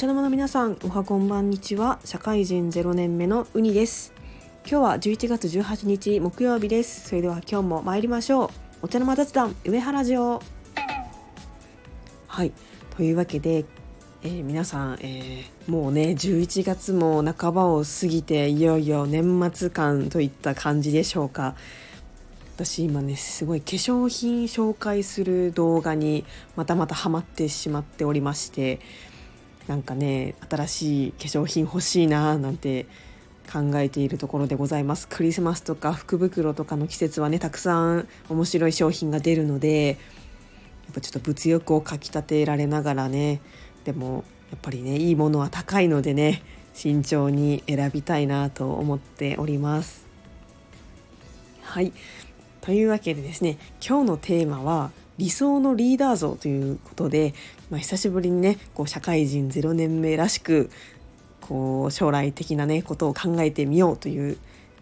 茶の間の皆さんおはこんばんにちは。社会人0年目のウニです。今日は11月18日木曜日です。それでは今日も参りましょう。お茶の間雑談上原城。はい。というわけで、えー、皆さん、えー、もうね11月も半ばを過ぎていよいよ年末感といった感じでしょうか。私今ねすごい化粧品紹介する動画にまたまたハマってしまっておりましてなんかね新しい化粧品欲しいななんて考えているところでございます。クリスマスとか福袋とかの季節はねたくさん面白い商品が出るのでやっぱちょっと物欲をかきたてられながらねでもやっぱりねいいものは高いのでね慎重に選びたいなと思っております。はい。というわけでですね今日のテーマは理想のリーダー像ということで、まあ、久しぶりにねこう社会人0年目らしくこう将来的なねことを考えてみようという、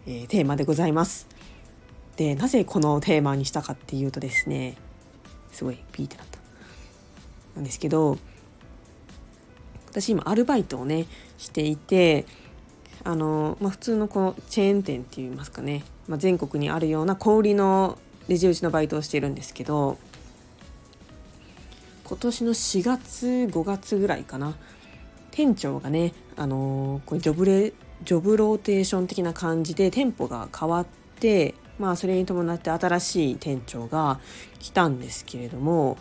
えー、テーマでございます。でなぜこのテーマにしたかっていうとですねすごいピーってなったなんですけど私今アルバイトをねしていてあの、まあ、普通のこのチェーン店っていいますかねまあ、全国にあるような小売りのレジ打ちのバイトをしてるんですけど今年の4月5月ぐらいかな店長がね、あのー、これジョブレジョブローテーション的な感じで店舗が変わってまあそれに伴って新しい店長が来たんですけれども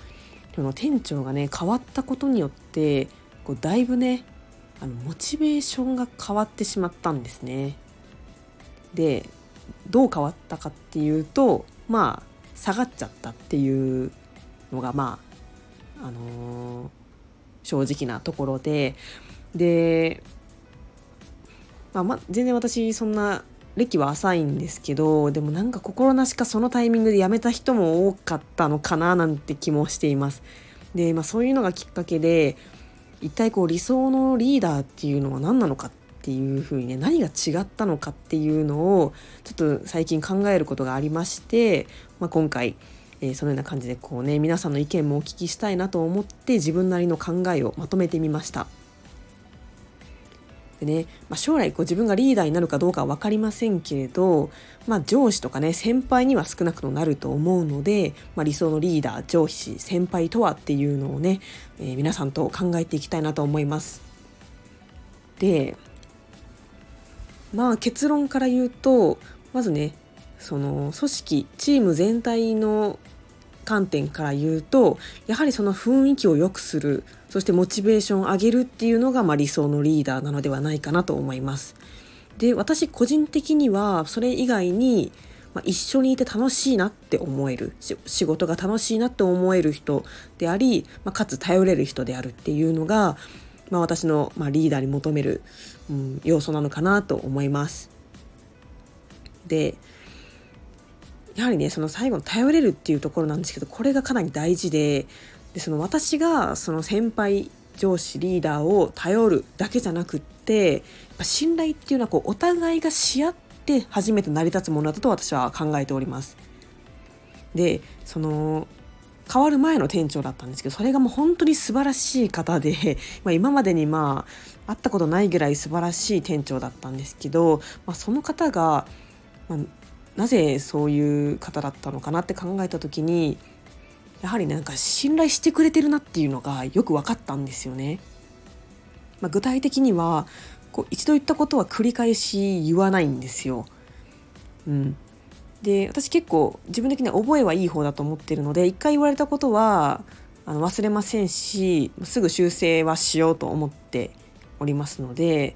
その店長がね変わったことによってこうだいぶねあのモチベーションが変わってしまったんですね。でどう変わったかっていうとまあ下がっちゃったっていうのがまああのー、正直なところでで、まあ、ま全然私そんな歴は浅いんですけどでもなんか心なしかそのタイミングで辞めた人も多かったのかななんて気もしています。で、まあ、そういうのがきっかけで一体こう理想のリーダーっていうのは何なのかっていう風にね何が違ったのかっていうのをちょっと最近考えることがありまして、まあ、今回、えー、そのような感じでこうね皆さんの意見もお聞きしたいなと思って自分なりの考えをまとめてみました。でねまあ、将来こう自分がリーダーになるかどうかは分かりませんけれど、まあ、上司とかね先輩には少なくともなると思うので、まあ、理想のリーダー上司先輩とはっていうのをね、えー、皆さんと考えていきたいなと思います。でまあ結論から言うとまずねその組織チーム全体の観点から言うとやはりその雰囲気を良くするそしてモチベーションを上げるっていうのが、まあ、理想のリーダーなのではないかなと思います。で私個人的にはそれ以外に、まあ、一緒にいて楽しいなって思える仕事が楽しいなって思える人であり、まあ、かつ頼れる人であるっていうのが、まあ、私の、ま、リーダーに求める、うん、要素なのかなと思います。でやはりねその最後の頼れるっていうところなんですけどこれがかなり大事ででその私がその先輩上司リーダーを頼るだけじゃなくってやっぱ信頼っていうのはこうお互いがし合って初めて成り立つものだと私は考えております。でその変わる前の店長だったんですけどそれがもう本当に素晴らしい方で、まあ、今までにまあ会ったことないぐらい素晴らしい店長だったんですけど、まあ、その方が、まあ、なぜそういう方だったのかなって考えた時にやはりなんか信頼してくれてるなっていうのがよく分かったんですよね。まあ、具体的にはこう一度言ったことは繰り返し言わないんですよ。うん、で私結構自分的には覚えはいい方だと思ってるので一回言われたことはあの忘れませんしすぐ修正はしようと思っておりますので、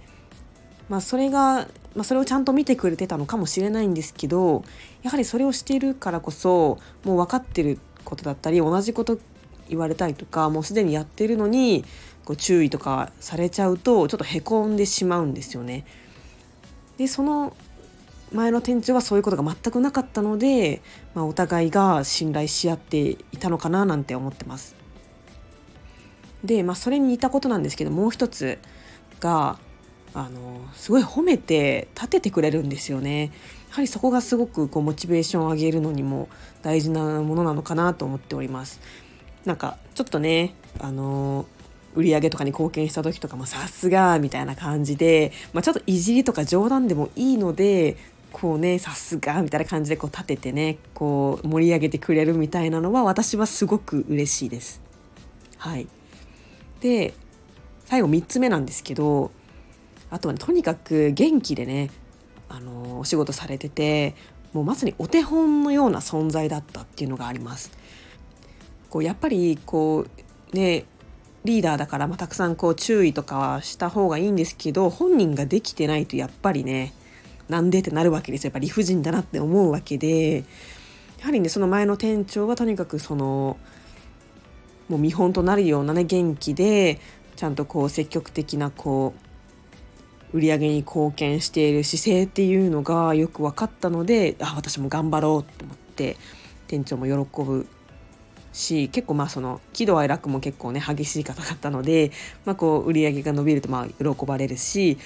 まあ、それが、まあ、それをちゃんと見てくれてたのかもしれないんですけどやはりそれをしているからこそもう分かってることだったり同じこと言われたりとかもうすでにやってるのにこう注意とかされちゃうとちょっとへこんでしまうんですよね。でその前の店長はそういうことが全くなかったので、まあ、お互いが信頼し合っていたのかななんて思ってます。で、まあ、それに似たことなんですけどもう一つがあのすごい褒めて立ててくれるんですよね。やはりそこがすごくこうモチベーションを上げるのにも大事なものなのかなと思っております。なんかちょっとねあの売り上げとかに貢献した時とかもさすがみたいな感じで、まあ、ちょっといじりとか冗談でもいいのでこうねさすがみたいな感じでこう立ててねこう盛り上げてくれるみたいなのは私はすごく嬉しいです。はい、で最後3つ目なんですけどあとは、ね、とにかく元気でねあのお仕事されててもうまさにお手本のような存在だったっていうのがあります。こうやっぱりこうねリーダーだから、まあ、たくさんこう注意とかはした方がいいんですけど本人ができてないとやっぱりねなんでってなるわけですやっぱ理不尽だなって思うわけでやはりねその前の店長はとにかくそのもう見本となるようなね元気でちゃんとこう積極的なこう売り上げに貢献している姿勢っていうのがよく分かったのであ私も頑張ろうと思って店長も喜ぶし結構まあその喜怒哀楽も結構ね激しい方だったので、まあ、こう売り上げが伸びるとまあ喜ばれるし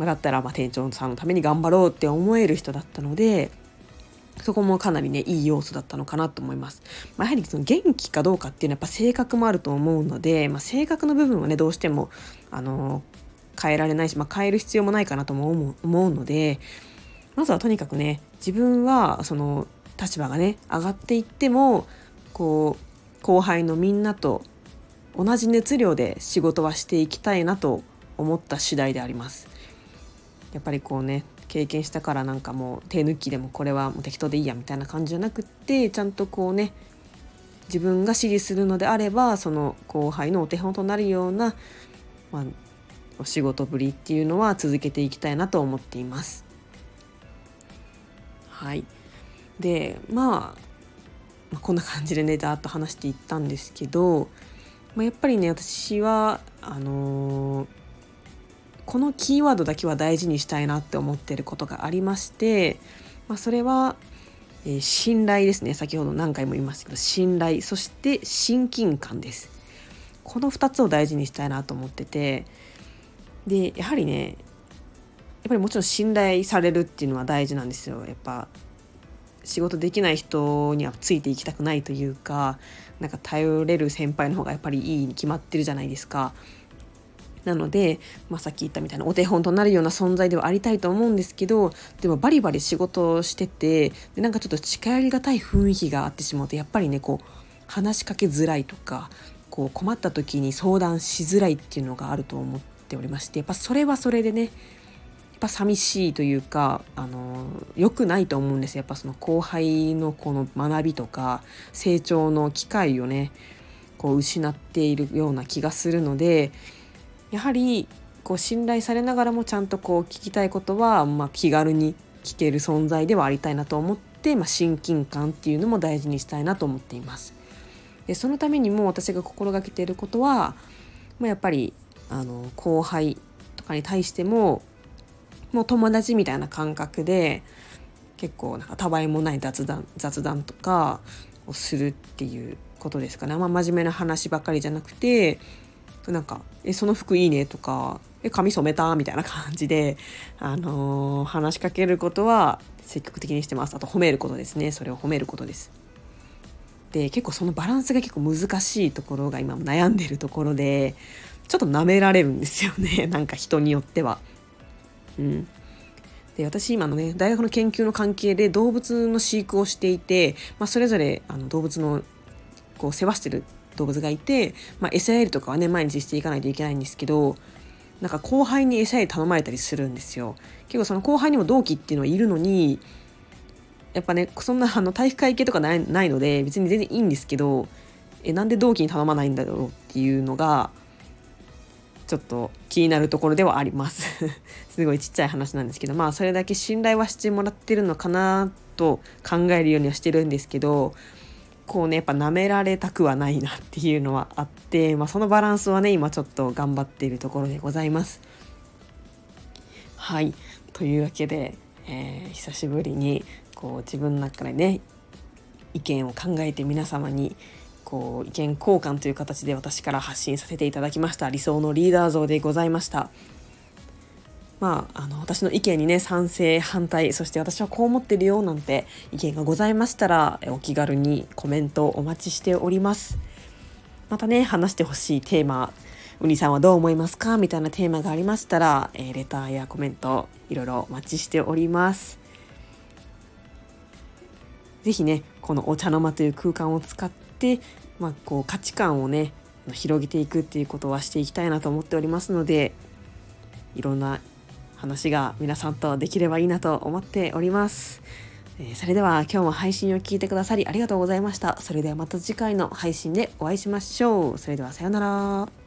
まあ、だったらまあ店長さんのために頑張ろうって思える人だったのでそこもかなりねいい要素だったのかなと思います。まあ、やはりその元気かどうかっていうのはやっぱ性格もあると思うので、まあ、性格の部分はねどうしてもあの変えられないし、まあ、変える必要もないかなとも思うのでまずはとにかくね自分はその立場がね上がっていってもこう後輩のみんなと同じ熱量で仕事はしていきたいなと思った次第であります。やっぱりこうね経験したからなんかもう手抜きでもこれはもう適当でいいやみたいな感じじゃなくってちゃんとこうね自分が指示するのであればその後輩のお手本となるような、まあ、お仕事ぶりっていうのは続けていきたいなと思っています。はい、で、まあ、まあこんな感じでねざっと話していったんですけど、まあ、やっぱりね私はあのーこのキーワードだけは大事にしたいなって思ってることがありまして、まあ、それは、えー、信頼ですね。先ほど何回も言いましたけど信頼。そして親近感です。この2つを大事にしたいなと思っててでやはりねやっぱりもちろん信頼されるっていうのは大事なんですよ。やっぱ仕事できない人にはついていきたくないというかなんか頼れる先輩の方がやっぱりいいに決まってるじゃないですか。なので、まあ、さっき言ったみたいなお手本となるような存在ではありたいと思うんですけどでもバリバリ仕事をしててでなんかちょっと近寄りがたい雰囲気があってしまうとやっぱりねこう話しかけづらいとかこう困った時に相談しづらいっていうのがあると思っておりましてやっぱそれはそれでねやっぱ寂しいというかあの良くないと思うんですやっぱその後輩のこの学びとか成長の機会をねこう失っているような気がするのでやはりこう信頼されながらもちゃんとこう聞きたいことは、まあ、気軽に聞ける存在ではありたいなと思って、まあ、親近感っていうのも大事にしたいなと思っています。でそのためにも私が心がけていることは、まあ、やっぱりあの後輩とかに対してももう友達みたいな感覚で結構なんかたわいもない雑談雑談とかをするっていうことですかね、まあ、真面目な話ばっかりじゃなくてなんか「えその服いいね」とか「え髪染めた?」みたいな感じで、あのー、話しかけることは積極的にしてます。あと褒めることですね。それを褒めることです。で結構そのバランスが結構難しいところが今悩んでるところでちょっと舐められるんですよね。なんか人によっては。うん、で私今のね大学の研究の関係で動物の飼育をしていて、まあ、それぞれあの動物のこう世話してる動物がいて、まあ、餌やりとかはね毎日していかないといけないんですけどなんか後輩に餌やり頼まれたりするんですよ。結構その後輩にも同期っていうのはいるのにやっぱねそんなあの体育会系とかないないので別に全然いいんですけどえなんで同期に頼まないんだろうっていうのがちょっと気になるところではあります すごいちっちゃい話なんですけどまあそれだけ信頼はしてもらってるのかなと考えるようにはしてるんですけど構ねやっぱ舐められたくはないなっていうのはあって、まあ、そのバランスはね今ちょっと頑張っているところでございます。はいというわけで、えー、久しぶりにこう自分の中でね意見を考えて皆様にこう意見交換という形で私から発信させていただきました理想のリーダー像でございました。まあ、あの私の意見にね賛成反対そして私はこう思ってるよなんて意見がございましたらお気軽にコメントお待ちしておりますまたね話してほしいテーマウニさんはどう思いますか？みたいなテーマがありましたら、えー、レターやコメントいろいろお待ちしております。ぜひねこのお茶の間という空間を使って、まあ、こう価値観をね広げていくっていうことはしていきたいなと思っておりますのでいろんな話が皆さんとできればいいなと思っております。えそれでは今日も配信を聞いてくださりありがとうございました。それではまた次回の配信でお会いしましょう。それではさようなら。